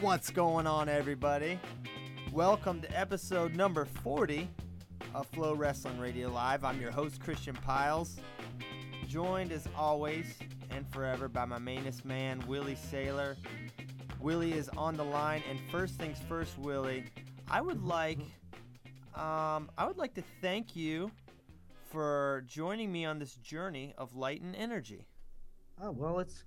What's going on, everybody? Welcome to episode number 40 of FloWrestling Radio Live. I'm your host, Christian Pyles, joined as always and forever by my mainest man, Willie Saylor. Willie is on the line, and first things first, Willie, I would like, um, I would like to thank you for joining me on this journey of light and energy. Oh well, it's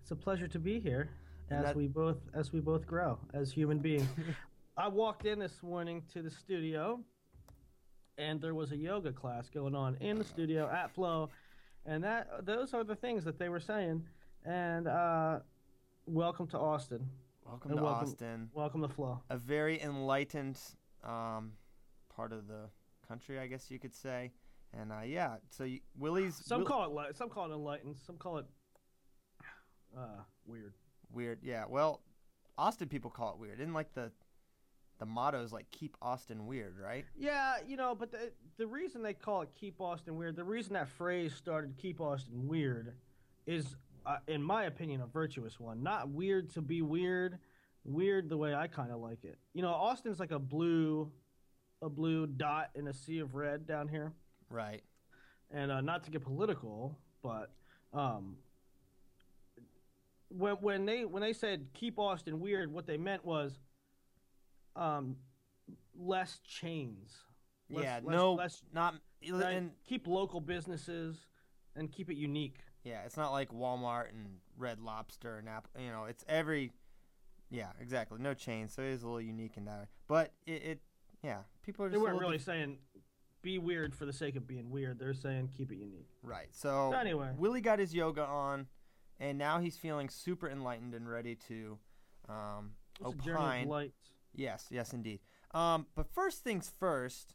it's a pleasure to be here as that- we both as we both grow as human beings. I walked in this morning to the studio, and there was a yoga class going on in the studio at Flo, and that those are the things that they were saying. And uh, welcome to Austin. Welcome And to welcome- Austin, Welcome to Flo. a very enlightened um, part of the country, I guess you could say. And uh, yeah, so you, Willie's Some Will- call it some call it enlightened. Some call it uh, weird. Weird, yeah. Well, Austin people call it weird. Isn't like the the motto is like keep Austin weird, right? Yeah, you know, but the, the reason they call it "Keep Austin Weird," the reason that phrase started "Keep Austin Weird," is, uh, in my opinion, a virtuous one. Not weird to be weird, weird the way I kind of like it. You know, Austin's like a blue, a blue dot in a sea of red down here, Right. and uh, not to get political, but um, when when they when they said "Keep Austin Weird," what they meant was, um, less chains. Less- yeah. less- no. less not. And keep local businesses and keep it unique. yeah, it's not like Walmart and Red Lobster and Apple. You know, it's every. Yeah, exactly. No chains, so it is a little unique in that. way. But it, it yeah, people are They just a weren't really dif- saying be weird for the sake of being weird. They're saying keep it unique. right. So So anyway. Willie got his yoga on, and now he's feeling super enlightened and ready to um, It's a journey opine. light. Yes, yes, indeed. Um, but first things first,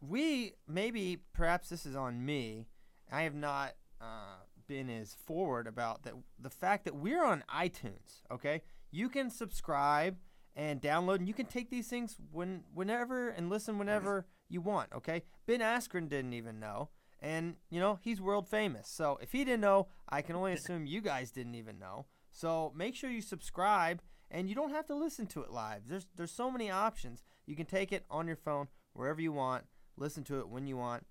we maybe perhaps this is on me. I have not uh, been as forward about that. The fact that we're on iTunes. Okay, you can subscribe and download, and you can take these things when, whenever, and listen whenever you want. Okay, Ben Askren didn't even know, and you know he's world famous. So if he didn't know, I can only assume you guys didn't even know. So make sure you subscribe and you don't have to listen to it live. There's there's so many options. You can take it on your phone wherever you want, listen to it when you want,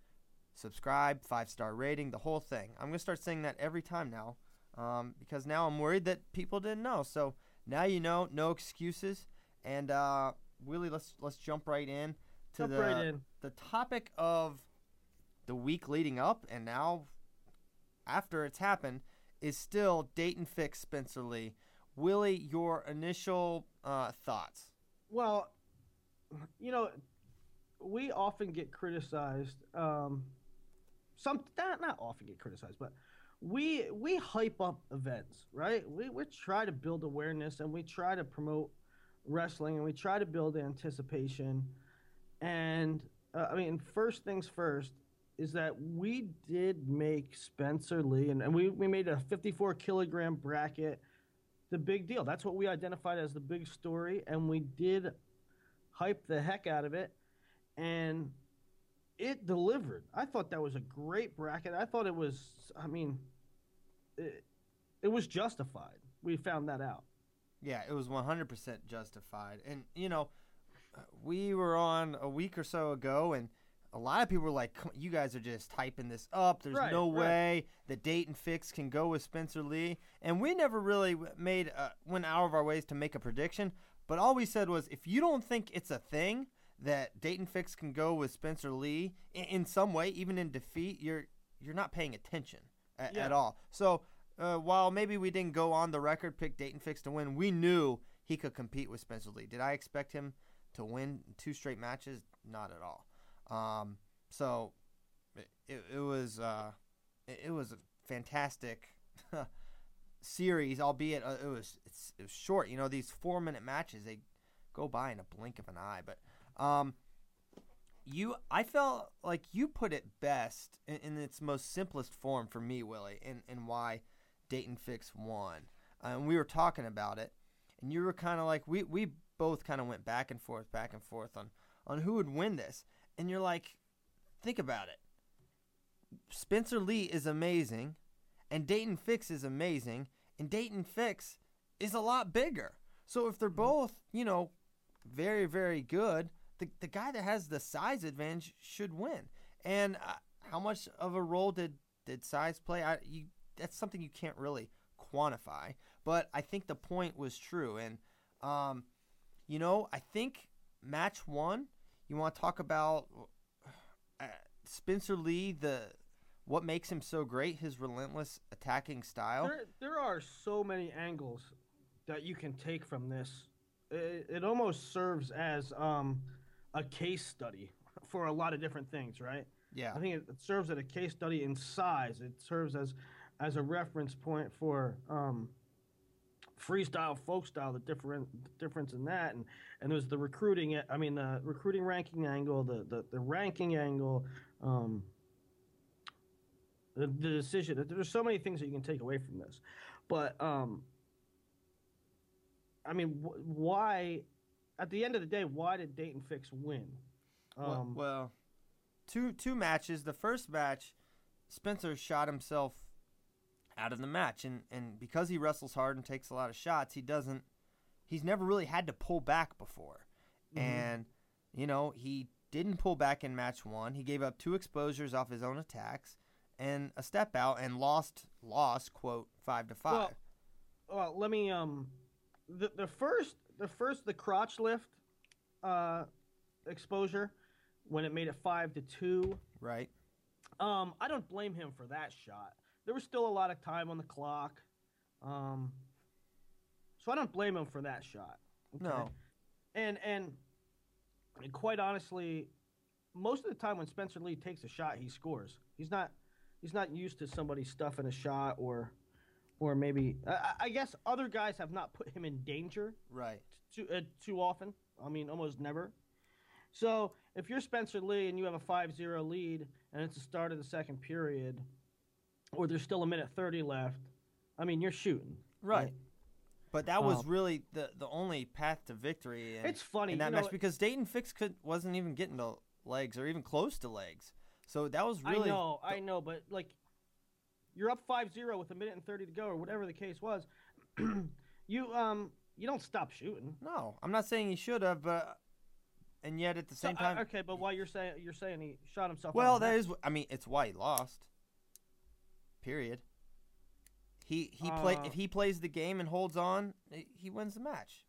subscribe, five star rating, the whole thing. I'm gonna start saying that every time now, um, because now I'm worried that people didn't know. So now you know, no excuses. And uh, Willie, let's let's jump right in to Jump the right in. the topic of the week leading up, and now after it's happened, is still Daton Fix Spencer Lee. Willie, your initial uh, thoughts? Well, you know, we often get criticized. Um, some not not often get criticized, but we we hype up events, right? We we try to build awareness and we try to promote wrestling and we try to build anticipation. And uh, I mean, first things first is that we did make Spencer Lee, and, and we, we made a 54 kilogram bracket the big deal. That's what we identified as the big story, and we did hype the heck out of it, and it delivered. I thought that was a great bracket. I thought it was, I mean, it, it was justified. We found that out. Yeah, it was 100% justified. And, you know, we were on a week or so ago, and a lot of people were like, you guys are just typing this up. There's Right, no right. way that Daton Fix can go with Spencer Lee. And we never really made uh, went out of our ways to make a prediction. But all we said was, if you don't think it's a thing that Daton Fix can go with Spencer Lee in, in some way, even in defeat, you're you're not paying attention at, Yeah. at all. So uh, while maybe we didn't go on the record pick Daton Fix to win, we knew he could compete with Spencer Lee. Did I expect him to win two straight matches? Not at all. Um, so it, it was uh, it, it was a fantastic series, albeit uh, it was it was short. You know, these four minute matches they go by in a blink of an eye. But um, you, I felt like you put it best in, in its most simplest form for me, Willie, and and why Daton Fix won. Uh, and we were talking about it, and you were kind of like we we both kind of went back and forth, back and forth on on who would win this, and you're like, think about it. Spencer Lee is amazing, and Daton Fix is amazing, and Daton Fix is a lot bigger. So if they're both, you know, very very good, the the guy that has the size advantage should win. And uh, how much of a role did did size play? I you that's something you can't really quantify, but I think the point was true. And um, you know, I think match one. You want to talk about uh, Spencer Lee, the what makes him so great, his relentless attacking style. There, there are so many angles that you can take from this. It, it almost serves as um, a case study for a lot of different things, right? Yeah. I think it, it serves as a case study in size. It serves as as a reference point for um, freestyle, folk style, the different difference in that, and and there's the recruiting. I mean, the recruiting ranking angle, the the, the ranking angle, um, the, the decision. There's so many things that you can take away from this, but um, I mean, wh- why? At the end of the day, why did Daton Fix win? well, Um, well, two two matches. The first match, Spencer shot himself out of the match, and and because he wrestles hard and takes a lot of shots, he doesn't. He's never really had to pull back before, Mhm. and you know he didn't pull back in match one. He gave up two exposures off his own attacks and a step out, and lost lost quote five to five. Well, well, let me um, the the first the first the crotch lift, uh, exposure, when it made it five to two. right. Um, I don't blame him for that shot. There was still a lot of time on the clock, um, so I don't blame him for that shot. okay? No. and and and quite honestly, most of the time when Spencer Lee takes a shot, he scores. He's not he's not used to somebody stuffing a shot or or maybe I, I guess other guys have not put him in danger Right. too uh, too often. I mean, almost never. So if you're Spencer Lee and you have a 5-0 lead and it's the start of the second period, or there's still a minute 30 left, I mean, you're shooting. Right. But that was Um, really the the only path to victory. In, It's funny, in that you match because Daton Fix could wasn't even getting to legs or even close to legs. So that was really. I really know, I know, but like you're up 5-0 with a minute and 30 to go or whatever the case was. you um you don't stop shooting. no. I'm not saying he should have, but and yet at the same uh, time, okay, but while you're saying you're saying he shot himself well, of the that match. is. I mean, it's why he lost. Period. He he play Uh, if he plays the game and holds on, he- he wins the match.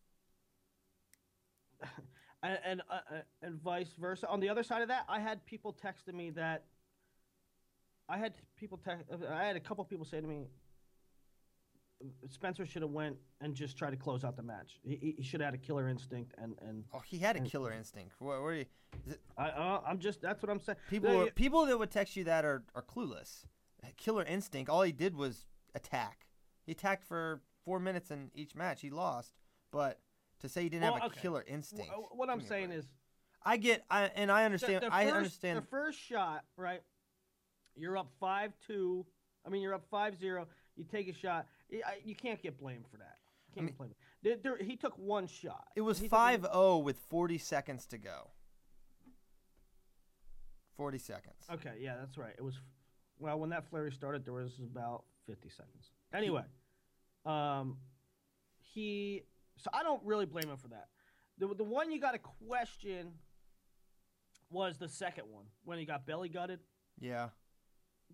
and and, uh, uh, and vice versa. On the other side of that, I had people texting me that I had people text. I had a couple people say to me, Spencer should have went and just tried to close out the match. He- He, should have had a killer instinct, and and Oh, he had a killer instinct. What, what are you, it, I uh, I'm just that's what I'm saying. people No, you- people that would text you that are, are clueless. Killer instinct. All he did was attack. He attacked for four minutes in each match. He lost, but to say he didn't Well, have a okay. killer instinct. wh- what I'm give me a saying is I get, I and I understand. the I first- understand. the first shot, right? You're up five two. I mean, you're up five zero. You take a shot. You can't get blamed for that. Can't mean- get blamed. There, he took one shot. it was He took- 5-0 with 40 seconds to go. 40 seconds. Okay, yeah, that's right. It was well when that flurry started. There was about fifty seconds. Anyway, um, he. So I don't really blame him for that. The the one you got to question was the second one when he got belly gutted. Yeah.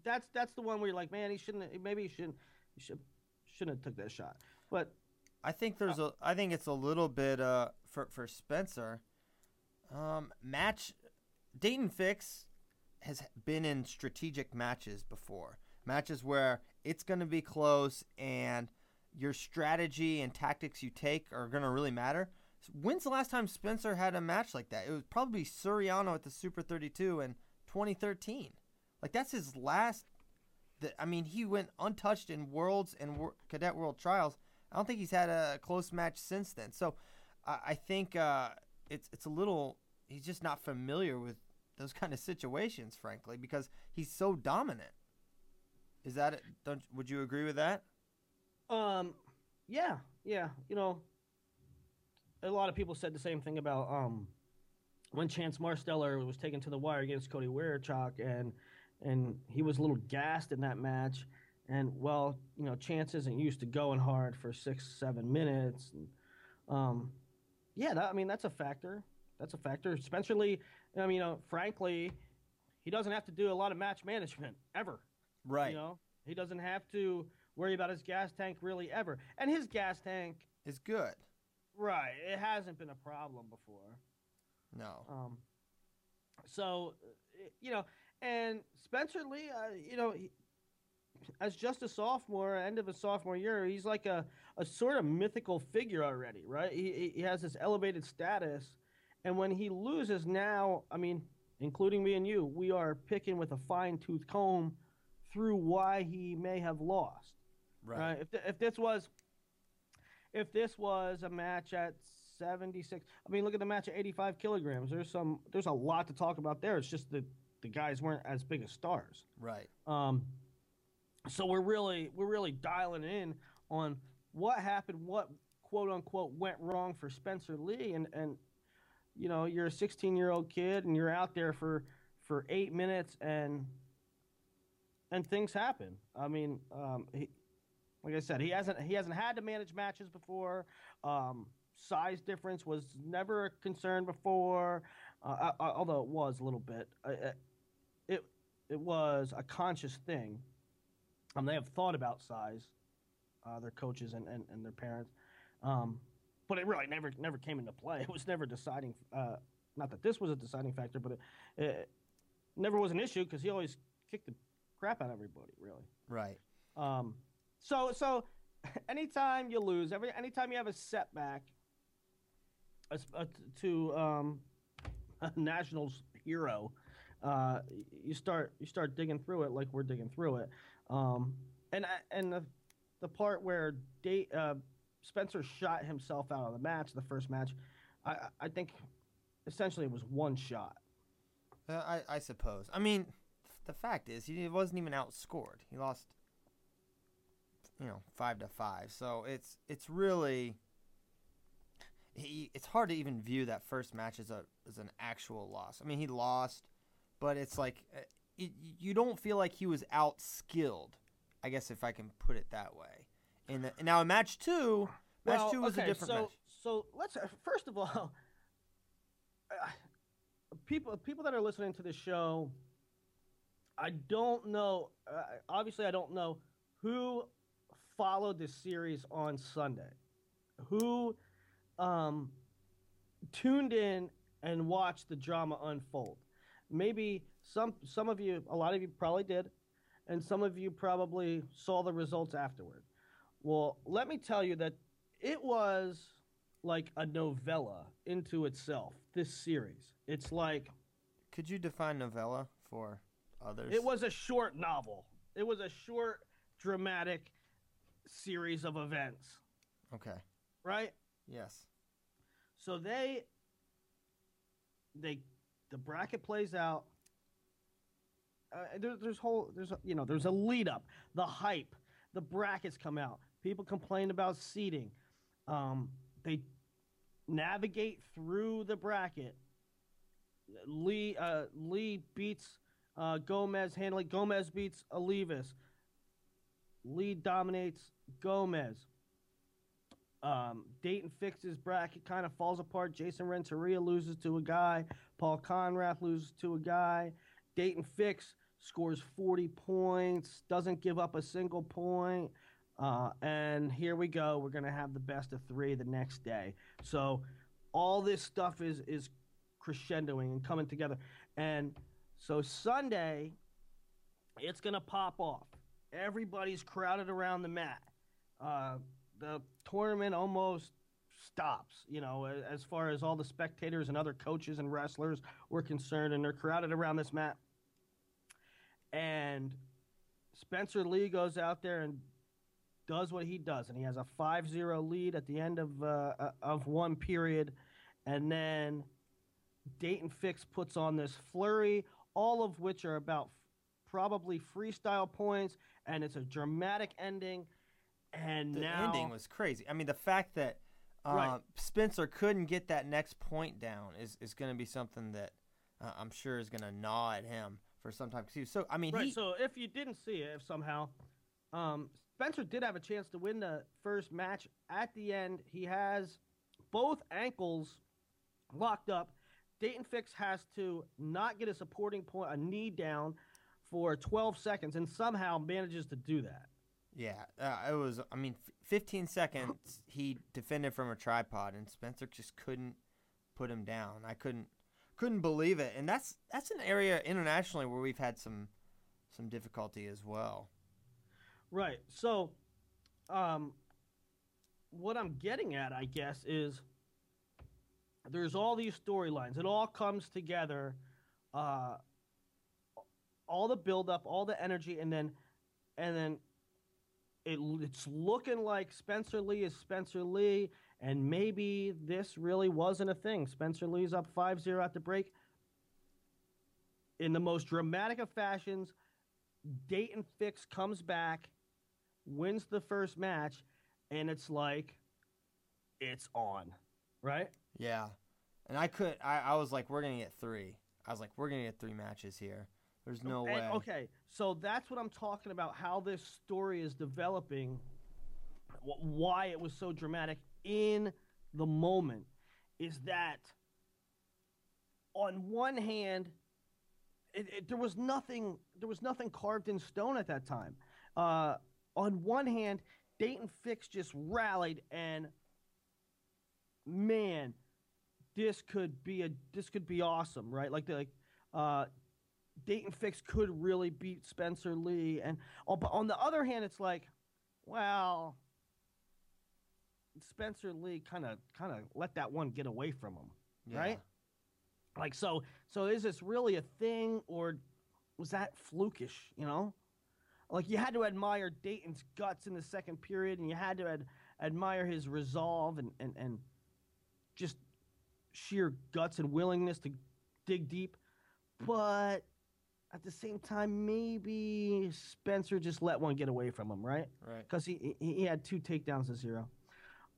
That's that's the one where you're like, man, he shouldn't. Maybe he shouldn't. He should shouldn't have took that shot. But I think there's a. I think it's a little bit uh for for Spencer. Um, match Daton Fix has been in strategic matches before. Matches where it's going to be close and your strategy and tactics you take are going to really matter. When's the last time Spencer had a match like that? It was probably Suriano at the Super 32 in 2013. Like that's his last. I mean, he went untouched in Worlds and Cadet World Trials. I don't think he's had a close match since then. So I, I think uh, it's it's a little. He's just not familiar with those kind of situations, frankly, because he's so dominant. Is that it? Don't would you agree with that? Um, yeah, yeah. You know, a lot of people said the same thing about um when Chance Marsteller was taken to the wire against Cody Werchak, and and he was a little gassed in that match. And well, you know, Chance isn't used to going hard for six, seven minutes. And, um, yeah, that, I mean that's a factor. That's a factor. Spencer Lee, I mean, know, frankly, he doesn't have to do a lot of match management ever. Right. You know, he doesn't have to worry about his gas tank really ever. And his gas tank, Is good. right, it hasn't been a problem before. No. Um, so, uh, you know, and Spencer Lee, uh, you know, he, as just a sophomore, end of his sophomore year, he's like a, a sort of mythical figure already, right? He- he has this elevated status. And when he loses now, I mean, including me and you, we are picking with a fine tooth comb through why he may have lost. Right. If, th- if this was if this was a match at 76 I mean look at the match at 85 kilograms there's some there's a lot to talk about there it's just that the guys weren't as big as stars Right. um so we're really we're really dialing in on what happened what quote unquote went wrong for Spencer Lee and and you know you're a 16 year old kid and you're out there for for 8 minutes and and things happen I mean um he, like I said, he hasn't he hasn't had to manage matches before. Um, size difference was never a concern before, uh, uh, although it was a little bit. Uh, it it was a conscious thing. Um, they have thought about size, uh, their coaches and, and, and their parents, um, but it really never never came into play. It was never deciding. Uh, not that this was a deciding factor, but it, it never was an issue because he always kicked the crap out of everybody. Really. Right. Um, so so anytime you lose, every anytime you have a setback, as- uh, to um, a Nationals hero, uh, you start you start digging through it like we're digging through it. Um, and I- and the the part where da- uh, Spencer shot himself out of the match, the first match, I I- think essentially it was one shot. Uh, I, I suppose. I mean, the fact is, he wasn't even outscored. He lost, you know, five to five. So it's it's really, he it's hard to even view that first match as a as an actual loss. I mean, he lost, but it's like uh, it, you don't feel like he was outskilled. I guess if I can put it that way. And the, now in match two, match Well, two was okay, a different so, match. So let's uh, first of all, uh, people people that are listening to this show, I don't know. Uh, obviously, I don't know who followed this series on Sunday, who um, tuned in and watched the drama unfold. Maybe some some of you, a lot of you probably did, and some of you probably saw the results afterward. Well, let me tell you that it was like a novella into itself. This series, it's like Could you define novella for others? it was a short novel. It was a short, dramatic series of events, Okay. right? Yes. So they they the bracket plays out. Uh, there, there's whole there's a, you know there's a lead up, the hype, the brackets come out. People complain about seating. Um, they navigate through the bracket. Lee uh, Lee beats uh, Gomez handily. Gomez beats Olivas. Lee dominates Gomez. Um, Daton fixes bracket, kind of falls apart. Jason Renteria loses to a guy. Paul Konrath loses to a guy. Daton Fix scores 40 points, doesn't give up a single point. Uh, and here we go. We're going to have the best of three the next day. So all this stuff is, is crescendoing and coming together. And so Sunday, it's going to pop off. Everybody's crowded around the mat. Uh, the tournament almost stops. You know, as far as all the spectators and other coaches and wrestlers were concerned, and they're crowded around this mat. And Spencer Lee goes out there and does what he does, and he has a 5-0 lead at the end of uh, uh, of one period, and then Daton Fix puts on this flurry, all of which are about probably freestyle points, and it's a dramatic ending. And now The now, ending was crazy. I mean, the fact that uh, Right. Spencer couldn't get that next point down is, is going to be something that uh, I'm sure is going to gnaw at him for some time. 'Cause he was so. I mean, right. he, So if you didn't see it, if somehow, um, Spencer did have a chance to win the first match. At the end, he has both ankles locked up. Daton Fix has to not get a supporting point, a knee down, for 12 seconds, and somehow manages to do that. Yeah, uh, it was. I mean, f- 15 seconds he defended from a tripod, and Spencer just couldn't put him down. I couldn't couldn't believe it, and that's that's an area internationally where we've had some some difficulty as well. Right. So, um, what I'm getting at, I guess, is there's all these storylines. It all comes together. Uh, all the buildup, all the energy, and then, and then, it, it's looking like Spencer Lee is Spencer Lee, and maybe this really wasn't a thing. Spencer Lee's up 5-0 at the break. In the most dramatic of fashions, Daton Fix comes back, wins the first match, and it's like it's on, right? Yeah, and I could. I, I was like, we're gonna get three. I was like, we're gonna get three matches here. There's no And- way. okay, so that's what I'm talking about. How this story is developing, wh- why it was so dramatic in the moment, is that on one hand, it, it, there was nothing. There was nothing carved in stone at that time. Uh, on one hand, Daton Fix just rallied, and man, this could be a this could be awesome, right? Like the like. Uh, Daton Fix could really beat Spencer Lee, and oh, but on the other hand, it's like, well, Spencer Lee kind of kind of let that one get away from him, Yeah. right? Like so, so is this really a thing, or was that flukish? You know, like you had to admire Daton's guts in the second period, and you had to ad- admire his resolve and and and just sheer guts and willingness to dig deep, but at the same time, maybe Spencer just let one get away from him, right? Right. Because he, he he had two takedowns to zero.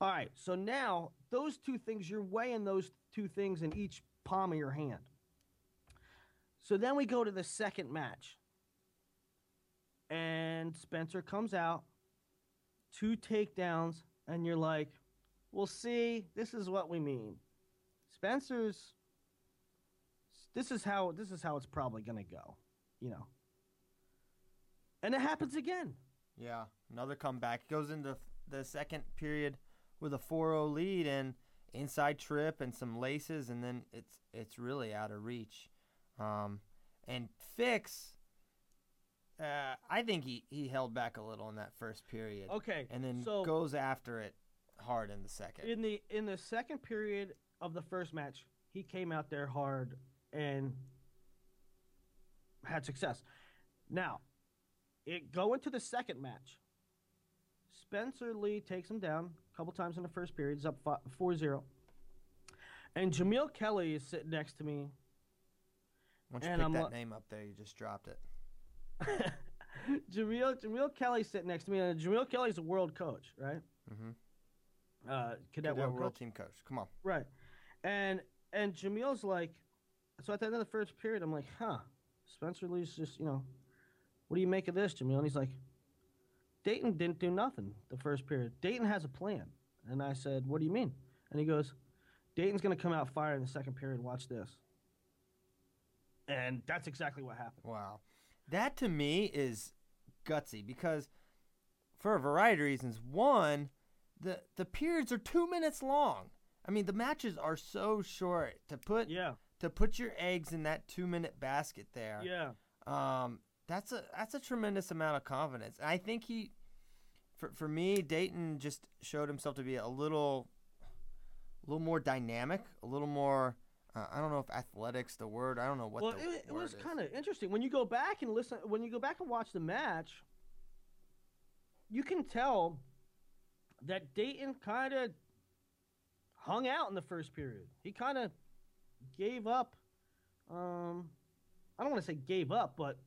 All right, so now those two things, you're weighing those two things in each palm of your hand. So then we go to the second match. And Spencer comes out, two takedowns, and you're like, well, see, this is what we mean. Spencer's this is how this is how it's probably gonna go, you know. And it happens again. Yeah, another comeback. Goes into the second period with a 4-0 lead and inside trip and some laces, and then it's it's really out of reach. Um, and Fix, uh, I think he, he held back a little in that first period, Okay, and then so goes after it hard in the second. in the in the second period of the first match, he came out there hard and had success. Now, it go into the second match. Spencer Lee takes him down a couple times in the first period. He's up 4-0. And Jamill Kelly is sitting next to me. Once you and pick I'm that lo- name up there, you just dropped it. Jamill Jamill Kelly sitting next to me, and Jamill Kelly's a world coach, right? Mm-hmm. Uh, cadet, Cadet world, world coach. team coach. Come on. Right. And and Jamill's like, so at the end of the first period, I'm like, huh, Spencer Lee's just, you know, what do you make of this, Jameel? And he's like, Daton didn't do nothing the first period. Daton has a plan. And I said, what do you mean? And he goes, Daton's going to come out firing in the second period. Watch this. And that's exactly what happened. Wow. That to me is gutsy because for a variety of reasons. One, the the periods are 2 minutes long. I mean, the matches are so short to put Yeah. to put your eggs in that 2-minute basket there. Yeah. Um that's a that's a tremendous amount of confidence. I think he for for me Daton just showed himself to be a little a little more dynamic, a little more. Uh, I don't know if athletics the word. I don't know what. well, it, it was kind of interesting when you go back and listen. When you go back and watch the match, you can tell that Daton kind of hung out in the first period. He kind of gave up. Um, I don't want to say gave up, but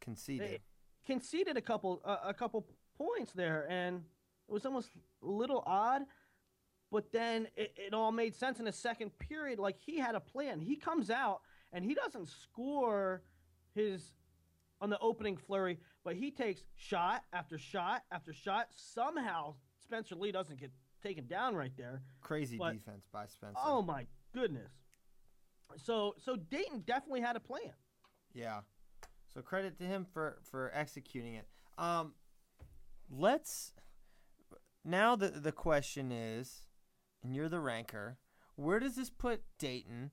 conceded. conceded a couple uh, a couple points there, and it was almost a little odd. But then it, it all made sense in the second period. Like he had a plan. He comes out and he doesn't score his on the opening flurry, but he takes shot after shot after shot. Somehow Spencer Lee doesn't get taken down right there. Crazy but- defense by Spencer. Oh my goodness. So so Daton definitely had a plan. Yeah. So credit to him for for executing it. Um, let's now the the question is, and you're the ranker. Where does this put Daton?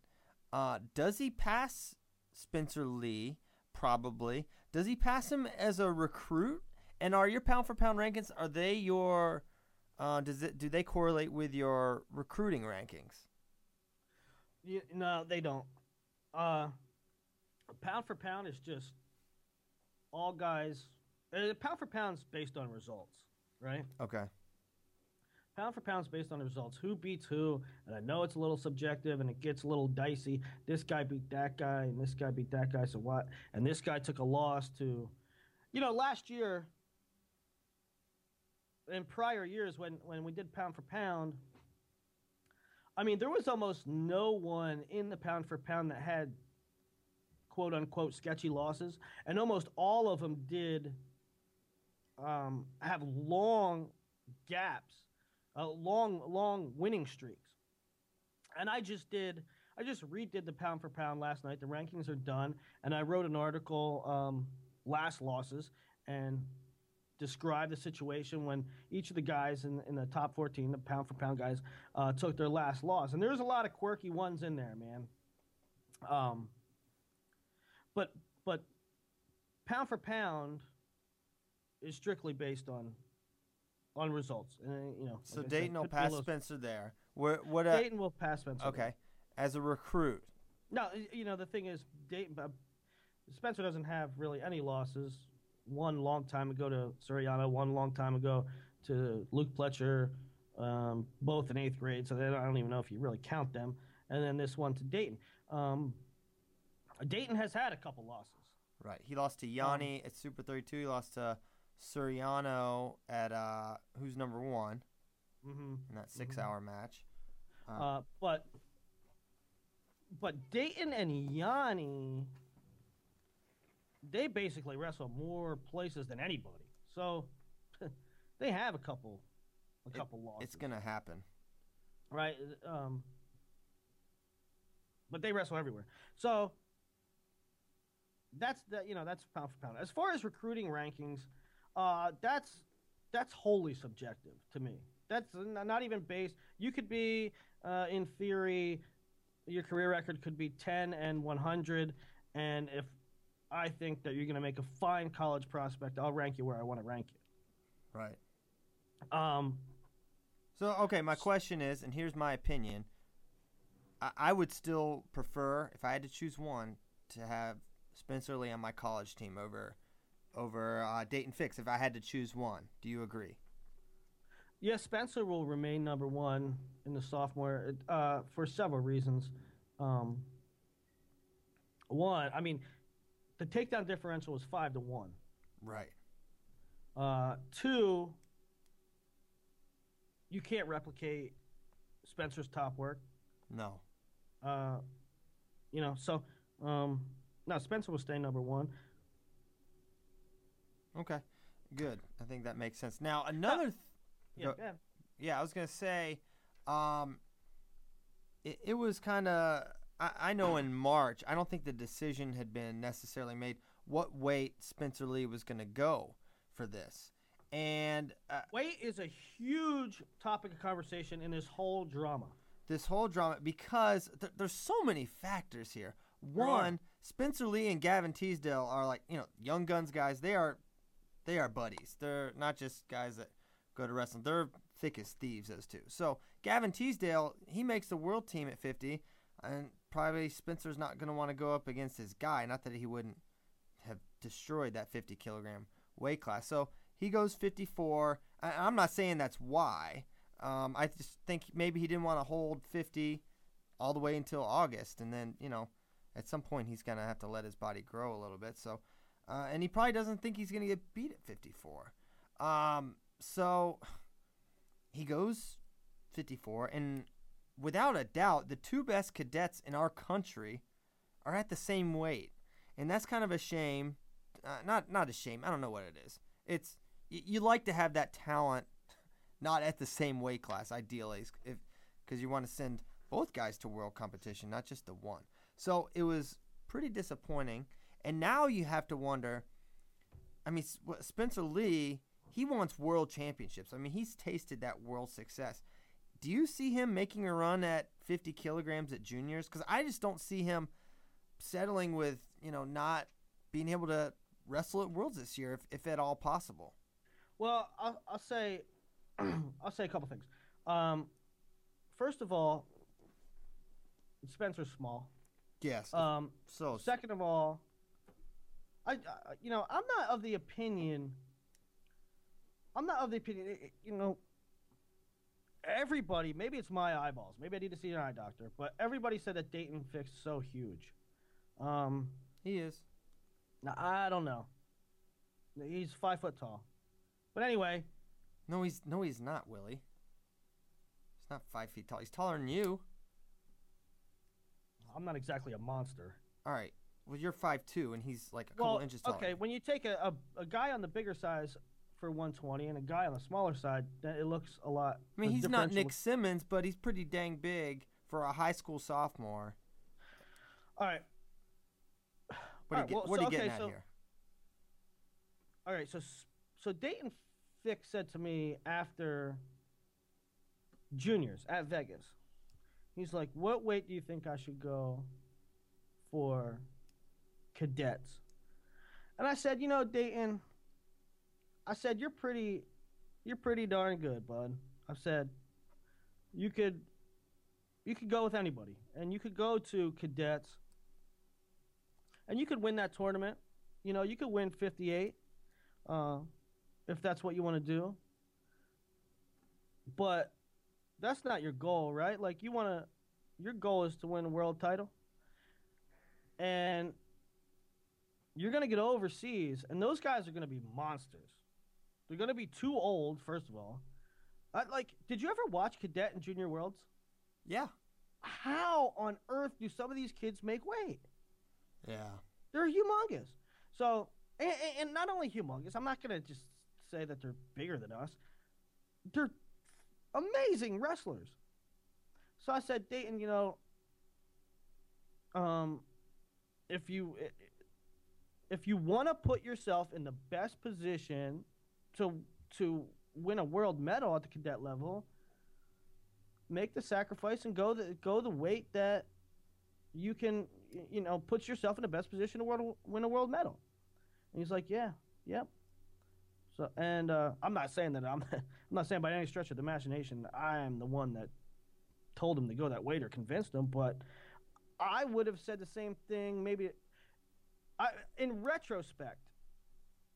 Uh, does he pass Spencer Lee? Probably. Does he pass him as a recruit? And are your pound for pound rankings are they your? Uh, does it do they correlate with your recruiting rankings? You, no, they don't. Uh, pound for pound is just all guys. Uh, pound for pound's based on results, right? Okay. Pound for pound's based on the results. Who beats who? And I know it's a little subjective and it gets a little dicey. This guy beat that guy and this guy beat that guy. So what? And this guy took a loss to, you know, last year. In prior years, when when we did pound for pound, I mean, there was almost no one in the pound for pound that had quote unquote sketchy losses, and almost all of them did um, have long gaps, uh, long long winning streaks. And I just did, I just redid the pound for pound last night. The rankings are done, and I wrote an article, um, last losses, and described the situation when each of the guys in, in the top 14, the pound for pound guys, uh, took their last loss. And there's a lot of quirky ones in there, man. Um, but but pound for pound is strictly based on on results. And you know, So like I said, Daton will could be a pass Spencer there. Where what? Uh, Daton will pass Spencer. okay. As a recruit, No, you know the thing is, Daton, uh, Spencer doesn't have really any losses. One long time ago to Suriano, one long time ago to Luke Pletcher, um, both in eighth grade. So then I don't even know if you really count them. And then this one to Daton. Um, Daton has had a couple losses. right? He lost to Yianni at Super 32. He lost to Suriano at uh, who's number one hmm in that six-hour match. Uh, Uh, but but Daton and Yianni, they basically wrestle more places than anybody. So they have a couple, a It- couple losses. it's gonna happen. right? Um, but they wrestle everywhere. So that's the you know that's pound for pound. As far as recruiting rankings, uh, that's that's wholly subjective to me. That's not even based. You could be uh, in theory, your career record could be ten and one hundred, and if I think that you're going to make a fine college prospect, I'll rank you where I want to rank you. Right. Um, So okay, my question is, and here's my opinion. I, I would still prefer, if I had to choose one, to have Spencer Lee on my college team over over uh, Daton Fix. If I had to choose one, do you agree? Yes, Spencer will remain number one in the sophomore uh, for several reasons. Um, one, I mean, the takedown differential was five to one. Right. Uh, two, you can't replicate Spencer's top work. No. Uh, you know, so um, no, Spencer will stay number one. Okay. Good. I think that makes sense. Now another. Th- Yeah, Go- yeah. I was gonna say, um, it, it was kind of. I, I know in March, I don't think the decision had been necessarily made what weight Spencer Lee was gonna go for this, and uh, Weight is a huge topic of conversation in this whole drama. this whole drama because th- there's so many factors here. One, Spencer Lee and Gavin Teasdale are like you know young guns guys. They are, they are buddies. They're not just guys that go to wrestling. They're thick as thieves, those two. So Gavin Teasdale, he makes the world team at 50, and probably Spencer's not going to want to go up against his guy. Not that he wouldn't have destroyed that 50 kilogram weight class. So he goes 54. I, am not saying that's why. Um, I just think maybe he didn't want to hold 50 all the way until August, and then you know, at some point he's gonna have to let his body grow a little bit. So, uh, and he probably doesn't think he's gonna get beat at 54. Um, so he goes 54, and without a doubt, the two best cadets in our country are at the same weight, and that's kind of a shame. Uh, not not a shame. I don't know what it is. It's y- you like to have that talent not at the same weight class, ideally, if because you want to send both guys to world competition, not just the one. So it was pretty disappointing. And now you have to wonder. I mean, Spencer Lee, he wants world championships. I mean, he's tasted that world success. Do you see him making a run at 50 kilograms at juniors? Because I just don't see him settling with, you know, not being able to wrestle at worlds this year, if, if at all possible. Well, I'll, I'll say, I'll say a couple things. Um, first of all, Spencer's small. Yes. Um, so second of all, I, I, you know, I'm not of the opinion. I'm not of the opinion. You know, everybody. Maybe it's my eyeballs. Maybe I need to see an eye doctor. But everybody said that Daton fixed so huge. Um, he is. Now I don't know. He's five foot tall. But anyway. No, he's no, he's not, Willie. He's not five feet tall. He's taller than you. I'm not exactly a monster. All right. Well, you're five two, and he's like a couple well, inches taller. Okay, when you take a, a, a, guy on the bigger size for 120 and a guy on the smaller side, it looks a lot. I mean, he's not Nick Simmons, but he's pretty dang big for a high school sophomore. All right. What are you, get, well, what so, are you getting okay, at so, here? All right, so so Daton Fix said to me after juniors at Vegas, He's like, "What weight do you think I should go for cadets?" And I said, "You know, Daton, I said you're pretty you're pretty darn good, bud. I said you could you could go with anybody and you could go to cadets and you could win that tournament. You know, you could win 58 uh, if that's what you want to do. But that's not your goal, right? Like you want to your goal is to win a world title. And you're going to get overseas and those guys are going to be monsters. They're going to be too old first of all. I, like did you ever watch Cadet and Junior Worlds? Yeah. How on earth do some of these kids make weight? Yeah. They're humongous. So, and, and not only humongous, I'm not going to just say that they're bigger than us. They're amazing wrestlers. So I said, Daton, you know, um, if you if you want to put yourself in the best position to to win a world medal at the cadet level, make the sacrifice and go the go the weight that you can you know put yourself in the best position to world, win a world medal. And he's like, yeah, yep. So and uh, I'm not saying that I'm I'm not saying by any stretch of the imagination I am the one that told him to go that way or convinced him, but I would have said the same thing. Maybe, I, in retrospect,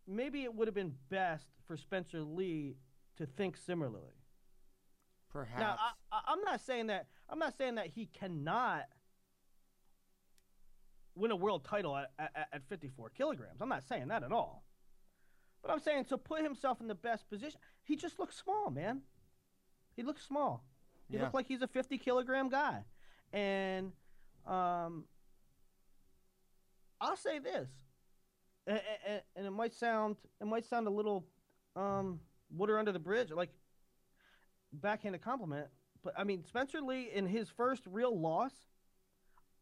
maybe it would have been best for Spencer Lee to think similarly. Perhaps. Now, I, am not saying that. I'm not saying that he cannot win a world title at, at, at 54 kilograms. I'm not saying that at all. But I'm saying to put himself in the best position. He just looks small, man. He looks small. He yeah. looked like he's a 50 kilogram guy. And um, I'll say this, and, and, it might sound it might sound a little um, water under the bridge, like backhanded compliment. But I mean, Spencer Lee in his first real loss,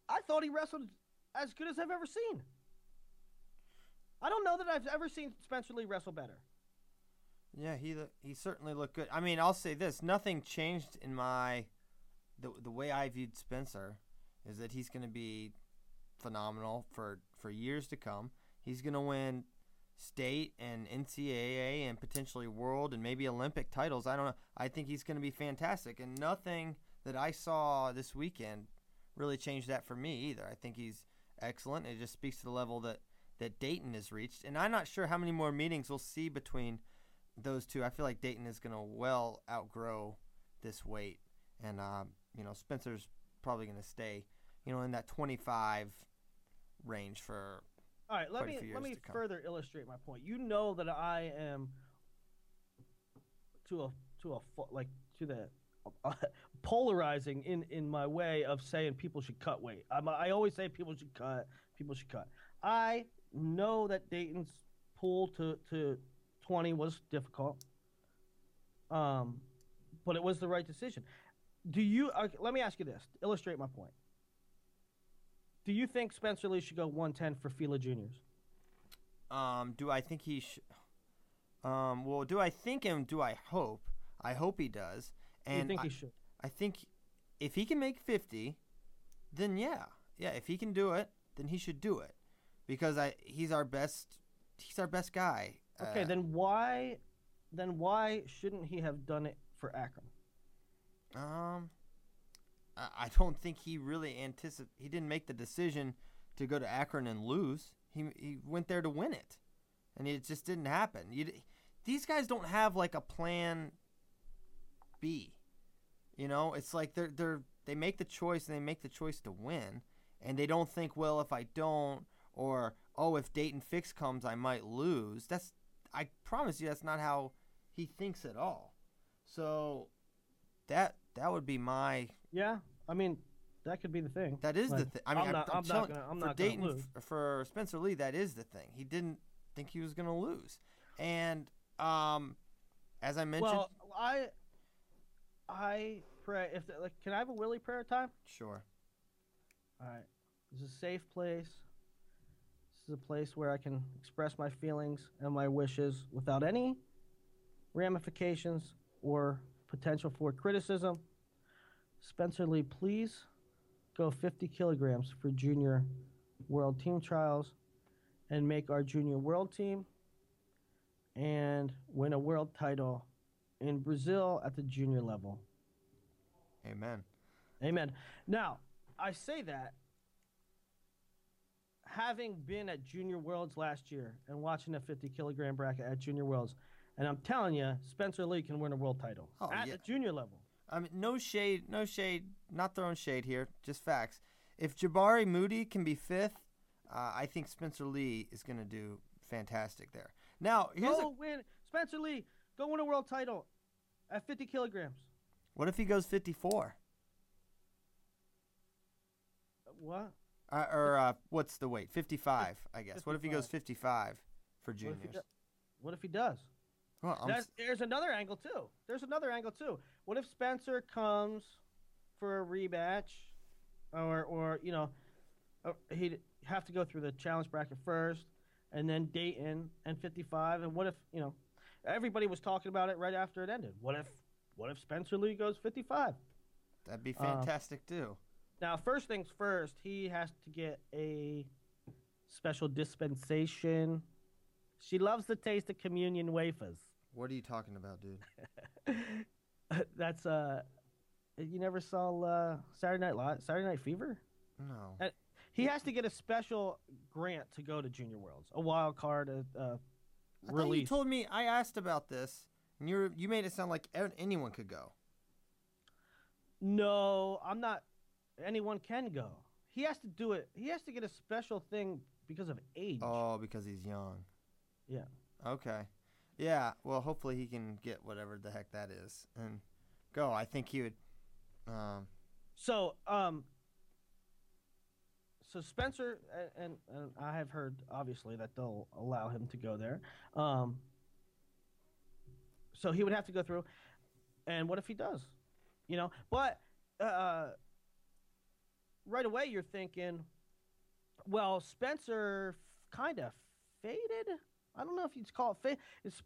I thought he wrestled as good as I've ever seen. I don't know that I've ever seen Spencer Lee wrestle better. Yeah, he he certainly looked good. I mean, I'll say this: nothing changed in my the the way I viewed Spencer is that he's going to be phenomenal for for years to come. He's going to win state and NCAA and potentially world and maybe Olympic titles. I don't know. I think he's going to be fantastic, and nothing that I saw this weekend really changed that for me either. I think he's excellent. It just speaks to the level that that Daton has reached, and I'm not sure how many more meetings we'll see between those two. I feel like Daton is going to well outgrow this weight, and um, you know Spencer's probably going to stay, you know, in that 25 range for. All right, let me let me further illustrate my point. You know that I am to a to a like to the polarizing in in my way of saying people should cut weight. I'm, I always say people should cut. People should cut. I know that Daton's pull to to 20 was difficult. Um, but it was the right decision. Do you? Uh, let me ask you this. To illustrate my point. Do you think Spencer Lee should go 110 for Fila Juniors? Um, do I think he should? Um, well, do I think him? do I hope? I hope he does. Do you And think I, he should? I think if he can make 50, then yeah. Yeah, if he can do it, then he should do it. Because I he's our best he's our best guy. Okay, Uh, then why, then why shouldn't he have done it for Akron? Um I, don't think he really anticipated. he didn't make the decision to go to Akron and lose. He he went there to win it. And it just didn't happen. You, these guys don't have like a plan B. You know, it's like they're they're they make the choice and they make the choice to win, and they don't think, well, if I don't, or oh, if Daton Fix comes, I might lose. That's I promise you, that's not how he thinks at all. So that that would be my Yeah, I mean, that could be the thing. that is the thing. I mean, I'm not- I'm, I'm not gonna- I'm for not gonna Daton, lose. f- for Spencer Lee, that is the thing. He didn't think he was going to lose, and um, as I mentioned, Well, I, I pray if like, can I have a Willie prayer time? sure. All right. This is a safe place. This is a place where I can express my feelings and my wishes without any ramifications or potential for criticism. Spencer Lee, please go 50 kilograms for junior world team trials and make our junior world team and win a world title in Brazil at the junior level. Amen. Amen. Now, I say that having been at Junior Worlds last year and watching the 50 kilogram bracket at Junior Worlds, and I'm telling you, Spencer Lee can win a world title Oh, at yeah. the junior level. I mean, no shade, no shade, not throwing shade here, just facts. If Jabari Moody can be fifth, uh, I think Spencer Lee is going to do fantastic there. Now, here's a, Go win, Spencer Lee, go win a world title at 50 kilograms. what if he goes 54? What? Uh, or uh, what's the weight? 55, I guess. What if he goes 55 for What if, juniors? he do- what if he does? Well, I'm That's, s- there's another angle too. There's another angle too. What if Spencer comes for a rematch, or or you know, uh, he'd have to go through the challenge bracket first, and then Daton and 55. And what if you know, everybody was talking about it right after it ended. What if what if Spencer Lee goes 55? that'd be uh, fantastic too. Now, first things first, he has to get a special dispensation. She loves the taste of communion wafers. What are you talking about, dude? That's uh, you never saw uh, Saturday Night Live, Saturday Night Fever. No. Uh, He has to get a special grant to go to Junior Worlds, a wild card, uh, uh, I you told me I asked about this, and you you made it sound like anyone could go. No, I'm not. Anyone can go. He has to do it. He has to get a special thing because of age. Oh, because he's young. Yeah. Okay. Yeah. Well, hopefully he can get whatever the heck that is and go. I think he would. Um. So, um, so Spencer a- and, and I have heard obviously that they'll allow him to go there. Um, so he would have to go through, and what if he does? You know, but uh, right away you're thinking, well, Spencer kind of faded. I don't know if you'd call it. It's,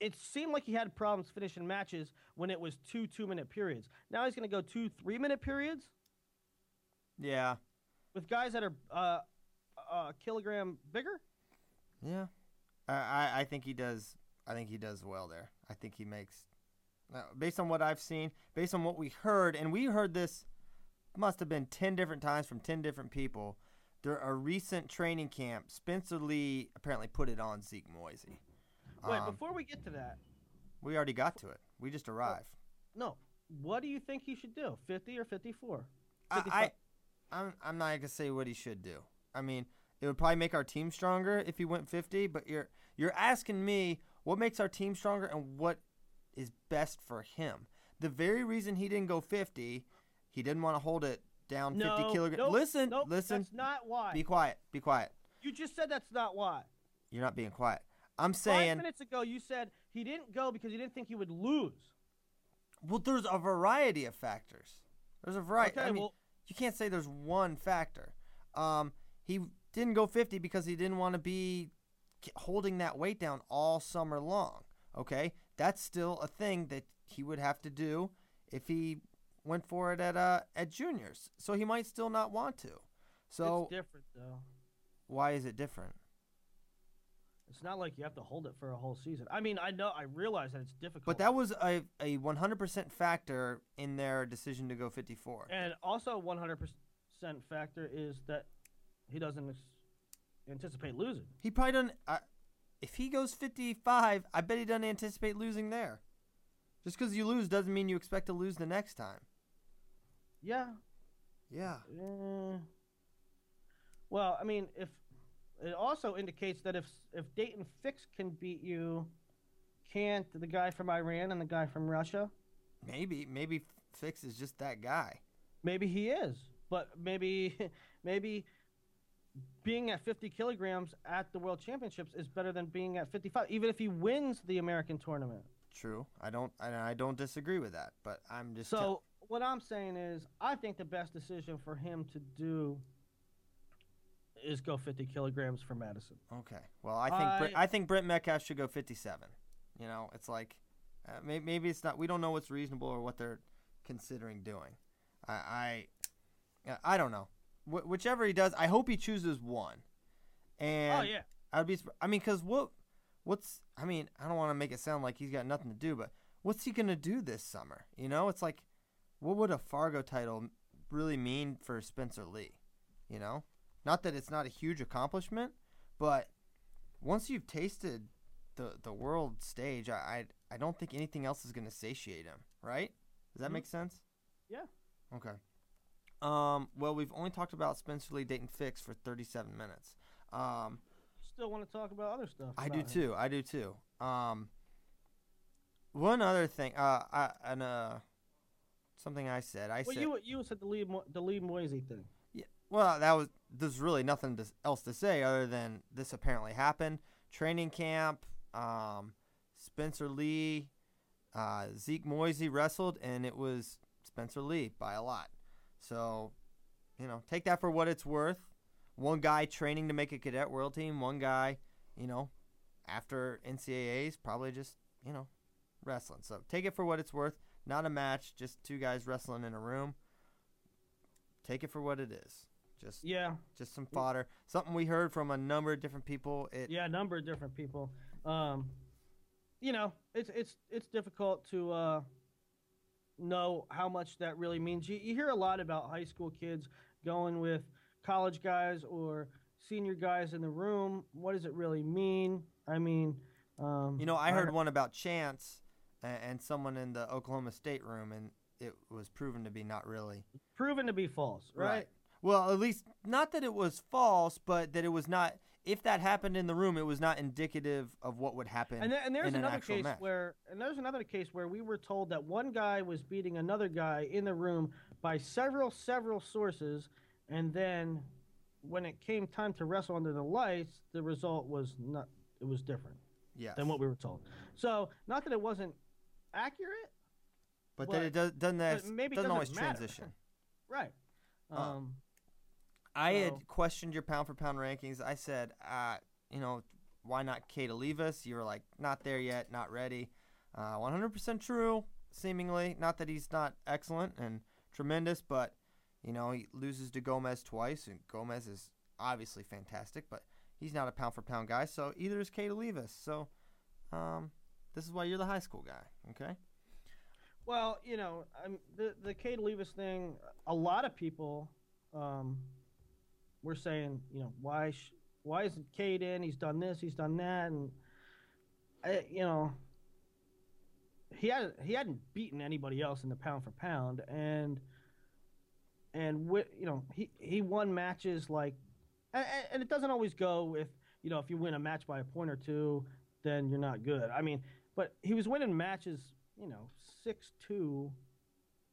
it seemed like he had problems finishing matches when it was two two minute periods. Now he's going to go two three minute periods Yeah. with guys that are uh, a kilogram bigger. Yeah. I, I, I think he does. I think he does well there. I think he makes, uh, based on what I've seen, based on what we heard, and we heard this must have been ten different times from ten different people. There a recent training camp. Spencer Lee apparently put it on Zeke Moisey. Wait, Um, before we get to that, we already got to it. We just arrived. no. What do you think he should do? 50 or 54? I, I, I'm I'm not gonna say what he should do. I mean, it would probably make our team stronger if he went 50. But you're you're asking me what makes our team stronger and what is best for him. The very reason he didn't go 50, he didn't want to hold it down 50 kilograms. nope, listen, nope, listen. That's not why. Be quiet. Be quiet. you just said that's not why. You're not being quiet. I'm saying. Five minutes ago, you said he didn't go because he didn't think he would lose. well, there's a variety of factors. There's a variety. Okay, I mean, well- you can't say there's one factor. Um, he didn't go 50 because he didn't want to be holding that weight down all summer long. Okay, that's still a thing that he would have to do if he went for it at uh at juniors. So he might still not want to. So it's different though. why is it different? It's not like you have to hold it for a whole season. I mean, I know, I realize that it's difficult. But that was a a 100% factor in their decision to go 54. and also 100% factor is that he doesn't anticipate losing. He probably doesn't. Uh, if he goes 55, I bet he doesn't anticipate losing there. Just because you lose doesn't mean you expect to lose the next time. Yeah. Yeah. eh. well, I mean, if it also indicates that if if Daton Fix can beat you, can't the guy from Iran and the guy from Russia? Maybe maybe Fix is just that guy. Maybe he is, but maybe maybe being at 50 kilograms at the World Championships is better than being at 55, even if he wins the American tournament. True. I don't I, I don't disagree with that, but I'm just So what I'm saying is, I think the best decision for him to do is go 50 kilograms for Madison. okay. Well, I think I- I think Brent Metcalf should go 57. You know, it's like uh, maybe, maybe it's not. We don't know what's reasonable or what they're considering doing. I I, I don't know. Wh- whichever he does, I hope he chooses one. And oh yeah, I'd be. I mean, cause what, what's? I mean, I don't want to make it sound like he's got nothing to do, but what's he gonna do this summer? You know, it's like, what would a Fargo title really mean for Spencer Lee? You know, not that it's not a huge accomplishment, but once you've tasted the the world stage, I I, I don't think anything else is gonna satiate him. Right? Does that Mhm. make sense? yeah. Okay. Um, well, we've only talked about Spencer Lee Daton Fix for 37 minutes. Um, Still want to talk about other stuff. I do him. too. I do too. Um, one other thing, uh, I, and uh, something I said. I Well, said, you you said the Lee Mo- the Lee Moisey thing. yeah, well, that was there's really nothing to, else to say other than this apparently happened. Training camp, um, Spencer Lee, uh, Zeke Moisey wrestled, and it was Spencer Lee by a lot. So, you know, take that for what it's worth. One guy training to make a cadet world team, one guy, you know, after NCAAs, probably just, you know, wrestling. So take it for what it's worth. Not a match, just two guys wrestling in a room. Take it for what it is. Just Yeah, just some fodder. Something we heard from a number of different people. It yeah, a number of different people. Um, you know, it's it's it's difficult to uh, know how much that really means. You, you hear a lot about high school kids going with college guys or senior guys in the room. What does it really mean? I mean, um, You know, I heard one about Chance and, and someone in the Oklahoma State room, and it was proven to be not really proven to be false, right? Well, at least not that it was false, but that it was not. If that happened in the room, it was not indicative of what would happen And, there, and there's an another actual case match. where and there's another case where we were told that one guy was beating another guy in the room by several several sources, and then when it came time to wrestle under the lights, the result was not. It was different yes, than what we were told. So not that it wasn't accurate, but, but- that it does, doesn't maybe doesn't doesn't always matter. transition. right? Uh, Um, I So- had questioned your pound for pound rankings. I said, uh, you know, why not Cade Olivas? You were like, not there yet, not ready. Uh, 100% true, seemingly. Not that he's not excellent and tremendous, but, you know, he loses to Gomez twice, and Gomez is obviously fantastic, but he's not a pound for pound guy. So either is Cade Olivas. So um, this is why you're the high school guy. Okay. Well, you know, I'm, the the Cade Olivas thing. A lot of people um, were saying, you know, why sh- why isn't Cade in? He's done this, he's done that, and I, you know, he had he hadn't beaten anybody else in the pound for pound, and and wi- you know he he won matches like, and, and it doesn't always go if you know if you win a match by a point or two, then you're not good. I mean, but he was winning matches, you know, six two,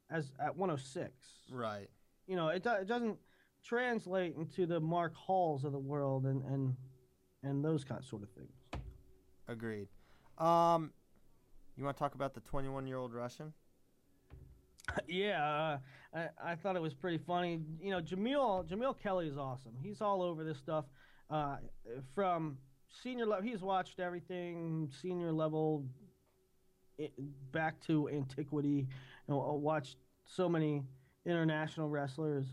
as at 106. Right. You know, it, do, it doesn't translate into the Mark Halls of the world and and and those kind of sort of things. Agreed. Um, you want to talk about the 21 year old Russian? yeah, uh, I, I thought it was pretty funny. You know, Jamill Jamill Kelly is awesome. He's all over this stuff. Uh, from senior level, he's watched everything senior level i back to antiquity. Uh, watched so many international wrestlers.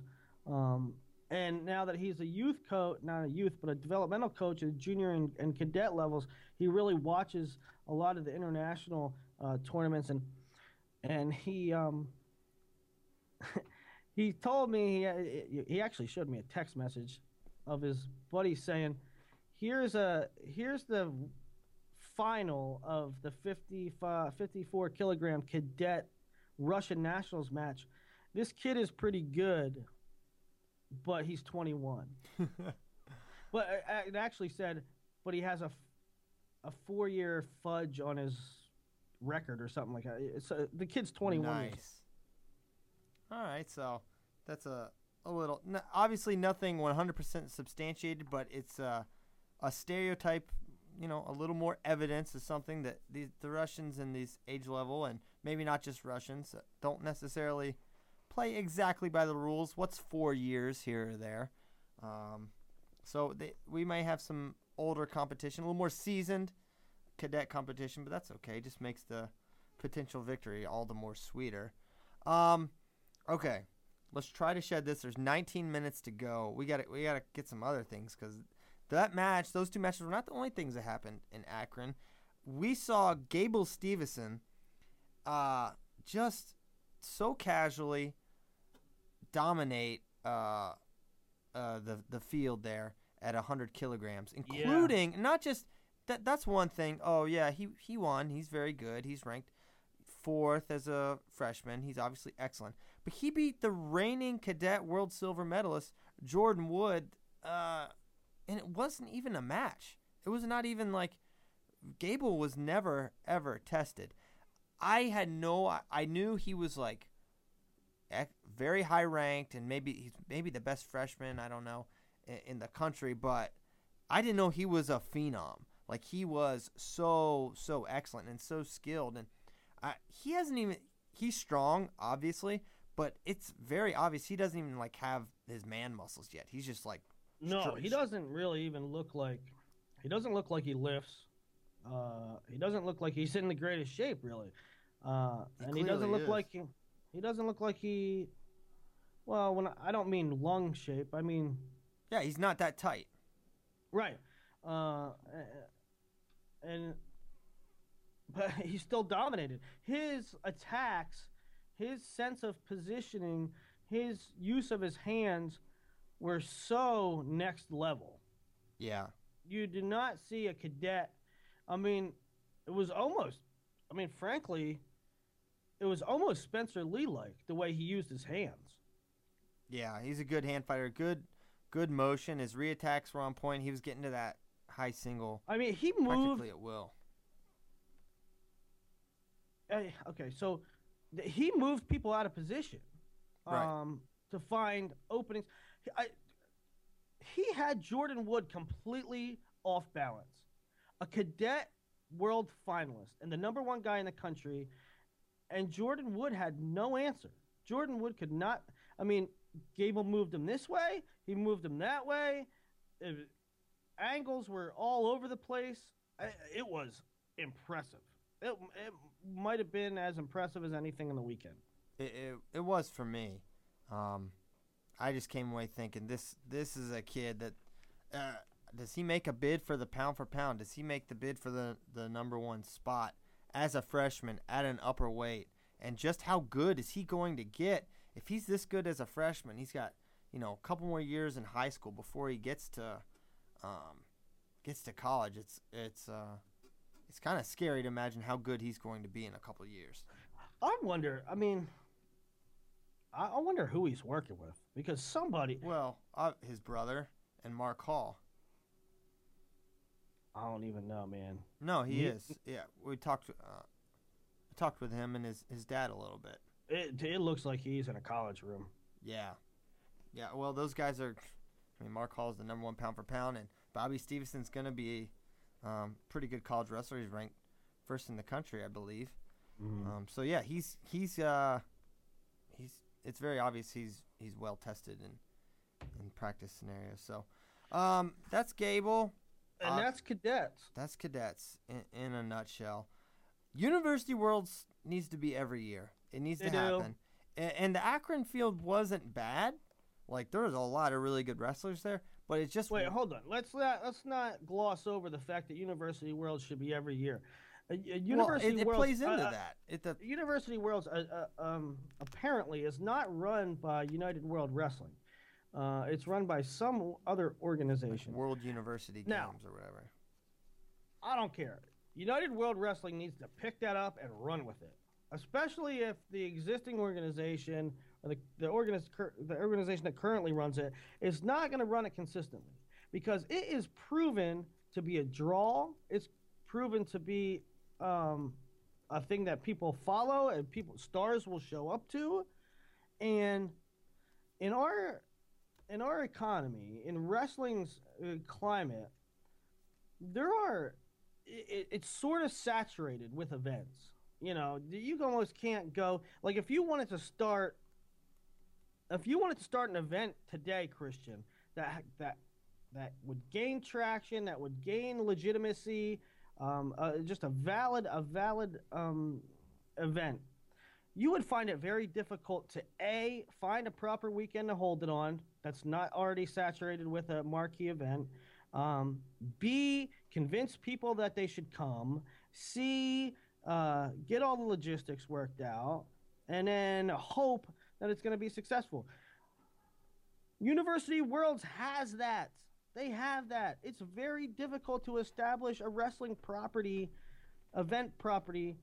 Um, and now that he's a youth coach, not a youth, but a developmental coach at junior and, and cadet levels, he really watches a lot of the international uh, tournaments and and he um, he told me he, he actually showed me a text message of his buddy saying, "Here's a here's the final of the 50, 54 kilogram cadet Russian nationals match. This kid is pretty good, but he's 21." but uh, it actually said, "But he has a a four year fudge on his record or something like that." It's, uh, the kid's 21. Nice. All right, so that's a a little n- obviously nothing 100% substantiated, but it's uh, a stereotype. You know, a little more evidence is something that these the Russians in these age level, and maybe not just Russians, uh, don't necessarily play exactly by the rules. What's four years here or there? Um, so they, we may have some older competition, a little more seasoned cadet competition, but that's okay. Just makes the potential victory all the more sweeter. Um, okay, let's try to shed this. There's 19 minutes to go. We got to we got to get some other things because that match, those two matches, were not the only things that happened in Akron. We saw Gable Steveson, uh, just so casually dominate uh, uh, the the field there at 100 kilograms, including not just that. That's one thing. Oh yeah, he he won. He's very good. He's ranked fourth as a freshman. He's obviously excellent. But he beat the reigning cadet world silver medalist Jordan Wood, uh, and it wasn't even a match. It was not even like Gable was never ever tested. I had no. I- I knew he was like very high ranked and maybe he's maybe the best freshman. I don't know in, the country, but I didn't know he was a phenom. Like he was so so excellent and so skilled, and uh, he hasn't even. He's strong, obviously, but it's very obvious he doesn't even like have his man muscles yet. He's just like No, he doesn't really even look like he doesn't look like he lifts. Uh, he doesn't look like he's in the greatest shape, really. Uh, He and he doesn't look is. like he, he doesn't look like he. Well, when I, I don't mean lung shape, I mean Yeah, he's not that tight. right. Uh, and but he still dominated. His attacks, his sense of positioning, his use of his hands were so next level. Yeah. you did not see a cadet. I mean, it was almost. I mean, frankly, it was almost Spencer Lee like the way he used his hands. Yeah, he's a good hand fighter. Good good motion. His reattacks were on point. He was getting to that high single I mean, he moved. practically at will. uh, okay, so th- he moved people out of position Right. um, to find openings. He- I, he had Jordan Wood completely off balance. A cadet world finalist and the number one guy in the country, and Jordan Wood had no answer. Jordan Wood could not. I mean, Gable moved him this way. He moved him that way. It- angles were all over the place. It was impressive. It, it might have been as impressive as anything in the weekend. It, it, it was for me. Um, I just came away thinking this this is a kid that uh, does he make a bid for the pound for pound? Does he make the bid for the the number one spot as a freshman at an upper weight? And just how good is he going to get if he's this good as a freshman? He's got you know a couple more years in high school before he gets to um, gets to college. It's it's uh, it's kind of scary to imagine how good he's going to be in a couple years. I wonder. I mean, I, I wonder who he's working with because somebody. Well, uh, his brother and Mark Hall. I don't even know, man. No, he He- is. Yeah, we talked. Uh, talked with him and his his dad a little bit. It it looks like he's in a college room. Yeah, yeah. Well, those guys are. I mean, Mark Hall is the number one pound for pound, and Bobby Steveson's going to be um, pretty good college wrestler. He's ranked first in the country, I believe. Um, so yeah, he's he's uh, he's. It's very obvious he's he's well tested in in practice scenarios. So um, that's Gable. And Uh, that's cadets. That's cadets in, in a nutshell. University Worlds needs to be every year. It needs They to happen. And, and the Akron field wasn't bad. Like there was a lot of really good wrestlers there, but it just Wait, hold on. Let's not let's not gloss over the fact that University Worlds should be every year. Uh, uh, well, University it, it Worlds, plays into uh, uh, that. It the, University Worlds uh, uh, um, apparently is not run by United World Wrestling. Uh, it's run by some other organization. World University Now- Games or whatever. I don't care. United World Wrestling needs to pick that up and run with it, especially if the existing organization or the the, organiz- cur- the organization that currently runs it is not going to run it consistently because it is proven to be a draw. It's proven to be um, a thing that people follow and people stars will show up to, and in our in our economy, in wrestling's uh, climate, there are it, it's sort of saturated with events. You know, you almost can't go like if you wanted to start if you wanted to start an event today, Christian, that that that would gain traction, that would gain legitimacy, um, uh, just a valid a valid um, event. You would find it very difficult to a find a proper weekend to hold it on that's not already saturated with a marquee event. Um, B, convince people that they should come. C, uh, get all the logistics worked out. And then hope that it's going to be successful. University Worlds has that. They have that. It's very difficult to establish a wrestling property, event property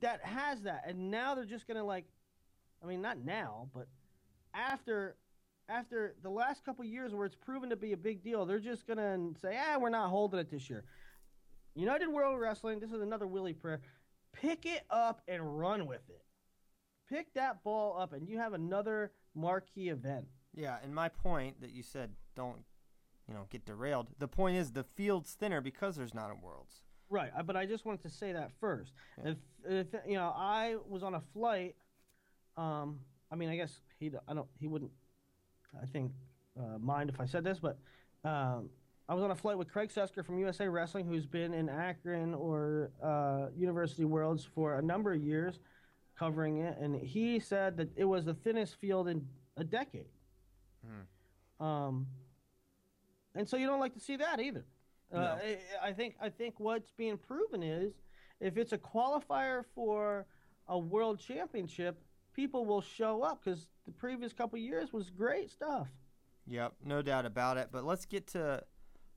that has that. And now they're just going to like I mean not now, but after after the last couple years where it's proven to be a big deal, they're just gonna say, "Ah, we're not holding it this year." United World Wrestling, this is another Willie prayer. Pick it up and run with it. Pick that ball up, and you have another marquee event. Yeah, and my point that you said don't, you know, get derailed. The point is the field's thinner because there's not a Worlds. Right, but I just wanted to say that first. Yeah. If, if you know, I was on a flight. Um, I mean, I guess he, I don't, he wouldn't, I think, uh, mind if I said this, but um, I was on a flight with Craig Sesker from USA Wrestling, who's been in Akron or uh, University Worlds for a number of years, covering it, and he said that it was the thinnest field in a decade. Um, and so you don't like to see that either. Uh, I, I think I think what's being proven is if it's a qualifier for a world championship, people will show up because the previous couple years was great stuff. Yep, no doubt about it. But let's get to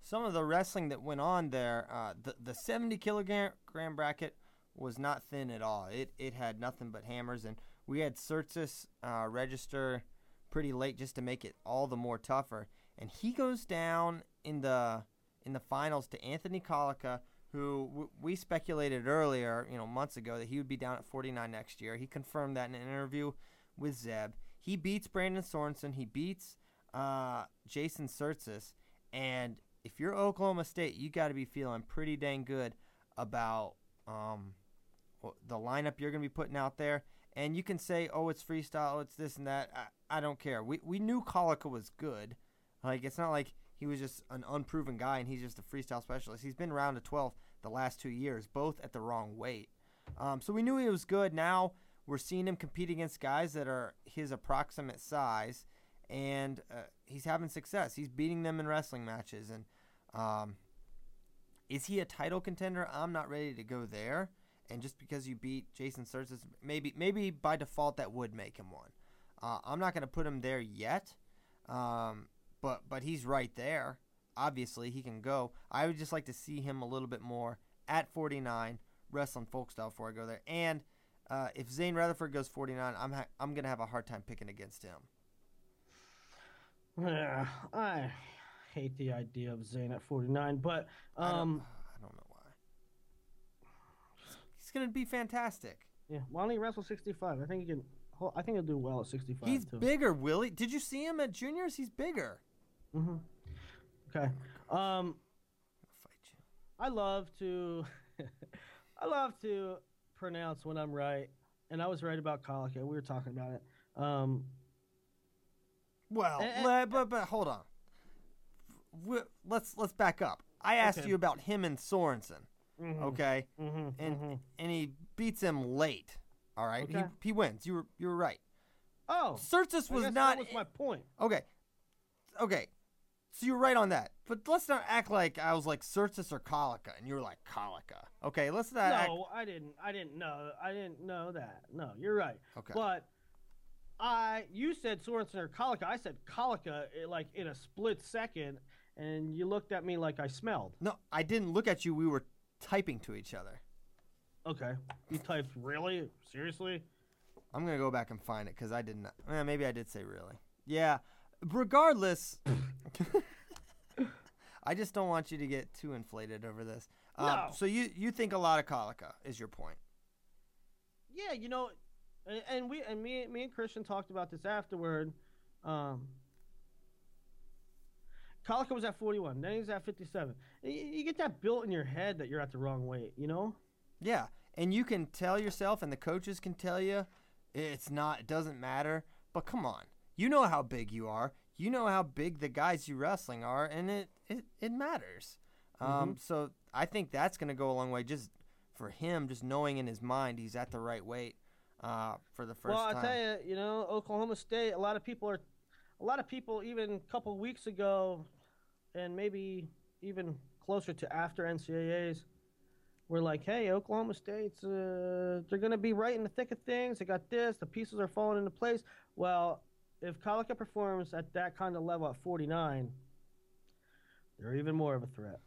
some of the wrestling that went on there. Uh, the the 70 kilogram bracket was not thin at all. It it had nothing but hammers, and we had Tsirtsis uh, register pretty late just to make it all the more tougher. And he goes down in the in the finals to Anthony Collica, who w- we speculated earlier, you know, months ago that he would be down at 49 next year. He confirmed that in an interview with Zeb. He beats Brandon Sorensen. He beats uh, Jason Tsirtsis. And if you're Oklahoma State, you got to be feeling pretty dang good about um, the lineup you're going to be putting out there. And you can say, oh, it's freestyle, it's this and that. I, I don't care. We, we knew Collica was good. Like, it's not like he was just an unproven guy and he's just a freestyle specialist. He's been round to 12 the last two years, both at the wrong weight. Um, so we knew he was good. Now we're seeing him compete against guys that are his approximate size, and uh, he's having success. He's beating them in wrestling matches, and um, is he a title contender? I'm not ready to go there. And just because you beat Jason Tsirtsis, maybe maybe by default that would make him one. Uh, I'm not going to put him there yet, um, but but he's right there. Obviously, he can go. I would just like to see him a little bit more at 49, wrestling folk style before I go there. And uh, if Zain Retherford goes 49, I'm ha- I'm gonna have a hard time picking against him. Yeah, I hate the idea of Zain at 49, but I don't, um, I don't know why. He's gonna be fantastic. yeah, why don't he wrestle 65? I think he can. I think he'll do well at 65. He's too. bigger, Willie. Did you see him at juniors? He's bigger. Hmm Okay. Um, I'll fight you. I love to, I love to pronounce when I'm right, and I was right about Collica. We were talking about it. Um, Well, eh, le- but but hold on. let's let's back up. I asked Okay. you about him and Sorensen, mhm, okay, mhm, and mhm. and he beats him late. All right, Okay. he he wins. You were you were right. Oh, Tsirtsis I was not That was my point. okay. Okay, so you're right on that. But let's not act like I was like Tsirtsis or Collica, and you were like Collica. Okay, let's not. act, No, I didn't. I didn't know. I didn't know that. No, you're right. Okay. But I, you said Sorensen or Collica. I said Collica, eh, like in a split second, and you looked at me like I smelled. no, I didn't look at you. We were typing to each other. Okay. You typed really seriously. I'm gonna go back and find it because I didn't. Eh, maybe I did say really. Yeah. Regardless, I just don't want you to get too inflated over this. Um, No. So you you think a lot of Collica is your point? Yeah, you know, and, and we and me me and Christian talked about this afterward. Um, Collica was at 41. Then he's at 57. You, you get that built in your head that you're at the wrong weight. You know. Yeah, and you can tell yourself, and the coaches can tell you, it's not. It doesn't matter. But come on, you know how big you are. You know how big the guys you wrestling are, and it it, it matters. Um, so I think that's going to go a long way. Just for him, just knowing in his mind he's at the right weight uh, for the first well. I tell you, you know, Oklahoma State. A lot of people are, a lot of people even a couple weeks ago, and maybe even closer to after NCAA's, were like, "Hey, Oklahoma State's uh, they're going to be right in the thick of things. They got this. The pieces are falling into place." Well, if Collica performs at that kind of level at 49, they're even more of a threat.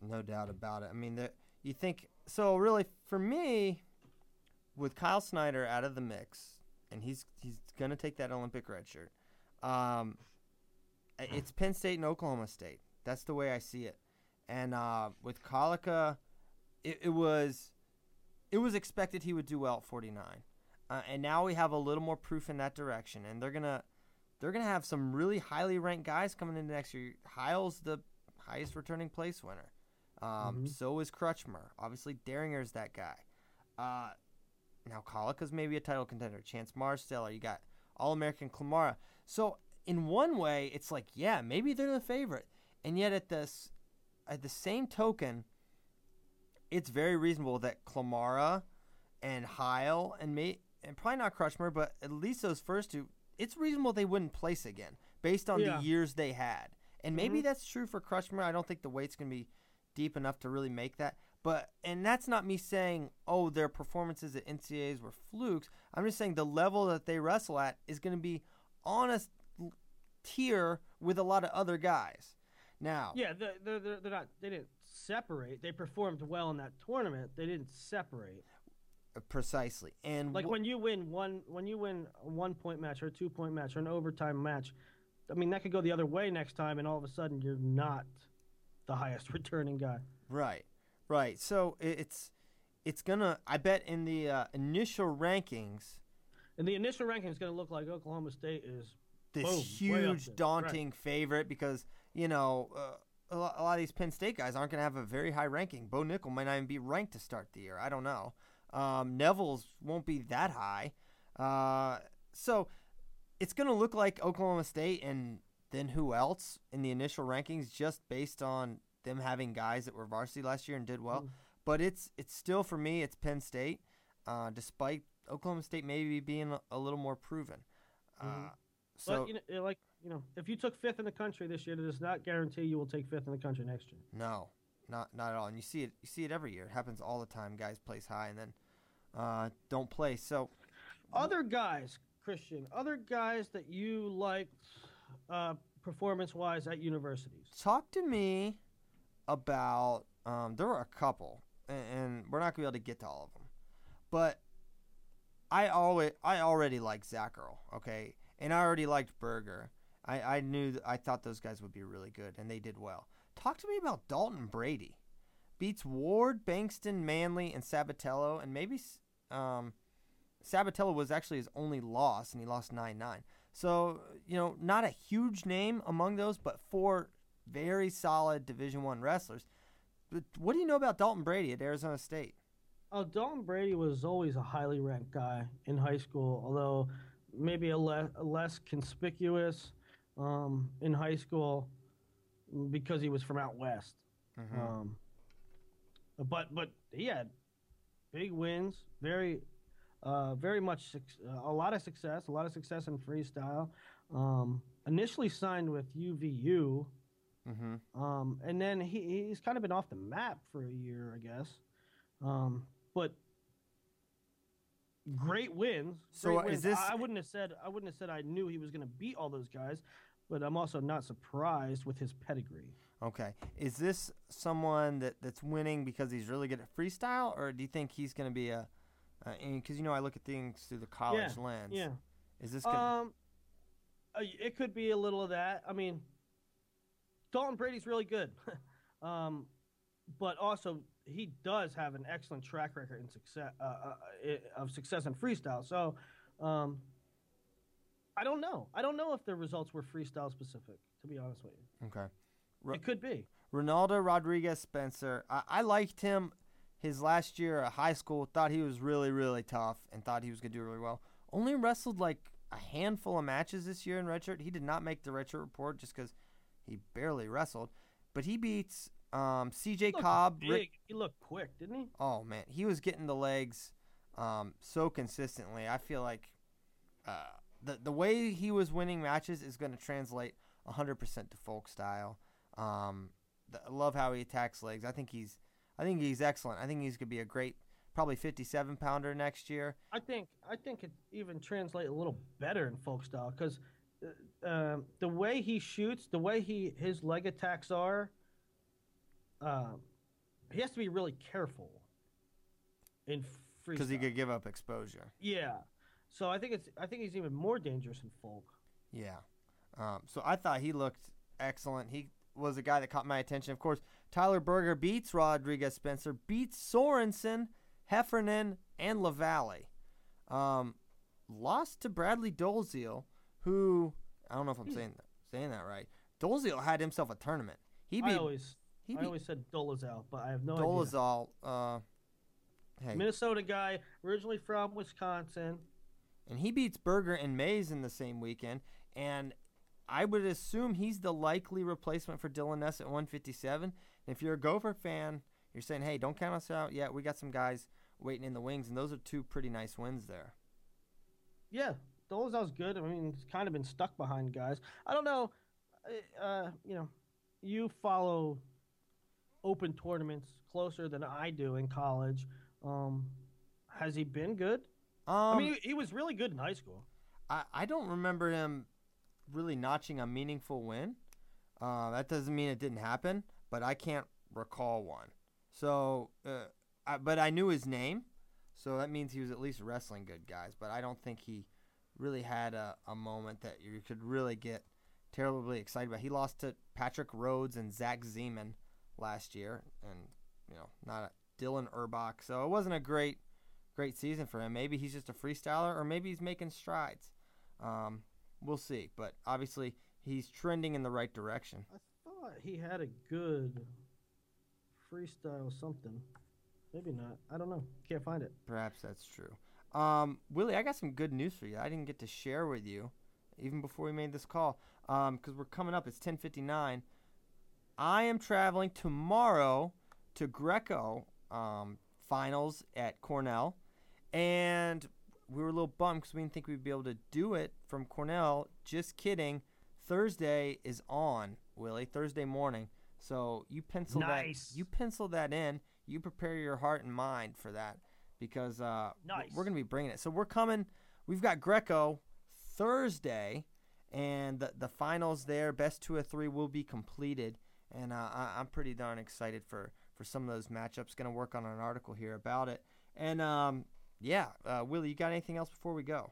No doubt about it. I mean, you think so? Really, for me, with Kyle Snyder out of the mix, and he's he's gonna take that Olympic red shirt. Um, it's Penn State and Oklahoma State. That's the way I see it. And uh, with Collica, it, it was it was expected he would do well at 49, uh, and now we have a little more proof in that direction. And they're gonna they're gonna have some really highly ranked guys coming into next year. Heil's the highest returning place winner. Um, So is Crutchmer. Obviously, Deringer's that guy. Uh, now, Collica's maybe a title contender. Chance Marsteller. You got All American Clamara. So, in one way, it's like, yeah, maybe they're the favorite. And yet, at the, s- at the same token, it's very reasonable that Clamara and Heil and me and probably not Crutchmer, but at least those first two, it's reasonable they wouldn't place again based on Yeah. the years they had. And maybe mm-hmm. that's true for Crutchmer. I don't think the weight's gonna be deep enough to really make that. But and that's not me saying, oh, their performances at NCAAs were flukes. I'm just saying the level that they wrestle at is going to be on a tier with a lot of other guys. Now, Yeah, they're, they're they're not. They didn't separate. They performed well in that tournament. They didn't separate. Precisely. And Like wh- when you win one, when you win a one point match or a two point match or an overtime match, I mean that could go the other way next time, and all of a sudden you're not the highest returning guy. Right, right. So it's it's gonna. I bet in the uh, initial rankings, And the initial ranking is going to look like Oklahoma State is this Boom, huge, daunting favorite because you know uh, a, lo- a lot of these Penn State guys aren't gonna have a very high ranking. Bo Nickal might not even be ranked to start the year. I don't know. Um, Nevills won't be that high. Uh, so it's gonna look like Oklahoma State and then who else in the initial rankings just based on them having guys that were varsity last year and did well. But it's it's still for me it's Penn State, uh, despite Oklahoma State maybe being a, a little more proven. Uh, so but you know, like you know, if you took fifth in the country this year, it does not guarantee you will take fifth in the country next year. No, not not at all. And you see it you see it every year. It happens all the time. Guys place high and then uh, don't play. So Other guys, Christian, other guys that you liked uh, performance wise at universities. talk to me about um, there were a couple, and, and we're not gonna be able to get to all of them, but I always I already liked Zach Earl, okay, and I already liked Berger. I, I knew th- I thought those guys would be really good, and they did well. Talk to me about Dalton Brady. Beats Ward, Bankston, Manley, and Sabatello, and maybe um, Sabatello was actually his only loss, and he lost nine nine. So you know, not a huge name among those, but four very solid Division One wrestlers. But what do you know about Dalton Brady at Arizona State? Oh, Dalton Brady was always a highly ranked guy in high school, although maybe a, le- a less conspicuous um, in high school because he was from out west. Mm-hmm. Um, but but he had big wins, very uh, very much uh, a lot of success, a lot of success in freestyle. Um, initially signed with UVU, Mm-hmm. um, and then he, he's kind of been off the map for a year, I guess. Um, but great wins. So, great uh, is this- I I wouldn't have said I wouldn't have said I knew he was going to beat all those guys, but I'm also not surprised with his pedigree. Okay, is this someone that, that's winning because he's really good at freestyle, or do you think he's going to be a? Because you know, I look at things through the college lens. Yeah. Is this? Gonna, Um, uh, it could be a little of that. I mean, Dalton Brady's really good, um, but also he does have an excellent track record in success uh, uh, of success in freestyle. So, um, I don't know. I don't know if the results were freestyle specific. To be honest with you, okay. Ro- it could be. Ronaldo Rodriguez Spencer. I, I liked him his last year at high school. Thought he was really, really tough and thought he was going to do really well. Only wrestled like a handful of matches this year in redshirt. He did not make the redshirt report just because he barely wrestled. But he beats um, CJ Looked Cobb. Rick, He looked quick, didn't he? oh, man. He was getting the legs um, so consistently. I feel like uh, the, the way he was winning matches is going to translate 100% to folk style. Um, I love how he attacks legs. I think he's, I think he's excellent. I think he's gonna be a great, probably 57 pounder next year. I think I think it even translate a little better in folk style because uh, um, the way he shoots, the way he his leg attacks are, um, he has to be really careful in freestyle. Because he could give up exposure. yeah. So I think it's I think he's even more dangerous in folk. Yeah. Um, so I thought he looked excellent. He was a guy that caught my attention. Of course, Tyler Berger beats Rodriguez Spencer, beats Sorensen, Heffernan, and Lavalle. Um, lost to Bradley Dolezal, who I don't know if I'm saying that, saying that right. Dolezal had himself a tournament. He I always he I beat always said Dolezal, but I have no idea. Dolezal. Uh, hey, Minnesota guy, originally from Wisconsin. and he beats Berger and Mays in the same weekend. And I would assume he's the likely replacement for Dylan Ness at 157. And if you're a Gopher fan, you're saying, hey, don't count us out yet. We got some guys waiting in the wings, and those are two pretty nice wins there. Yeah, Dolezal's good. I mean, he's kind of been stuck behind guys. I don't know. uh, Uh, you know, you follow open tournaments closer than I do in college. Um, has he been good? Um, I mean, he, he was really good in high school. I, I don't remember him really notching a meaningful win. Uh, that doesn't mean it didn't happen, but I can't recall one. So, uh, I, but I knew his name, so that means he was at least wrestling good guys. But I don't think he really had a, a moment that you could really get terribly excited about. He lost to Patrick Rhodes and Zach Zeman last year, and you know, not a Dylan Urbach. So it wasn't a great, great season for him. Maybe he's just a freestyler, or maybe he's making strides. Um, we'll see. But obviously, he's trending in the right direction. I thought he had a good freestyle something. Maybe not. I don't know. Can't find it. Perhaps that's true. Um, Willie, I got some good news for you. I didn't get to share with you even before we made this call because we're coming up. It's 10:59. I am traveling tomorrow to Greco um, finals at Cornell, and we were a little bummed because we didn't think we'd be able to do it from Cornell. Just kidding. Thursday is on, Willie. Thursday morning. So you pencil Nice. that. You pencil that in. You prepare your heart and mind for that because uh, Nice. we're going to be bringing it. So we're coming. We've got Greco Thursday, and the the finals there. Best two of three will be completed, and uh, I, I'm pretty darn excited for for some of those matchups. Going to work on an article here about it. And um, yeah, uh, Willie, you got anything else before we go?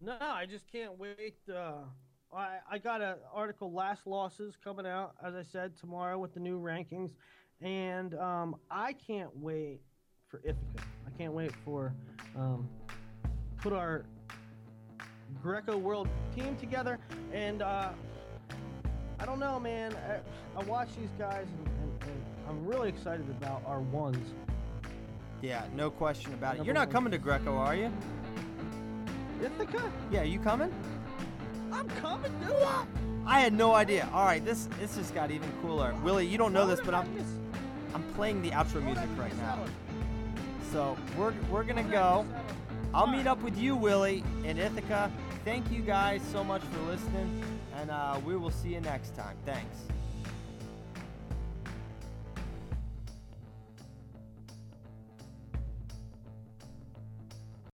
No, I just can't wait. Uh, I I got an article, last losses, coming out as I said tomorrow with the new rankings, and um, I can't wait for Ithaca. I can't wait for um, put our Greco World team together, and uh, I don't know, man. I, I watch these guys, and, and, and I'm really excited about our ones. Yeah, no question about it. Number You're not one. coming to Greco, are you? Ithaca, Yeah, you coming? I'm coming, dude. I had no idea. All right, this this just got even cooler. Willie, you don't know this, but I'm I'm playing the outro music right now. So we're we're gonna go. I'll meet up with you, Willie, in Ithaca. Thank you guys so much for listening, and uh, we will see you next time. Thanks.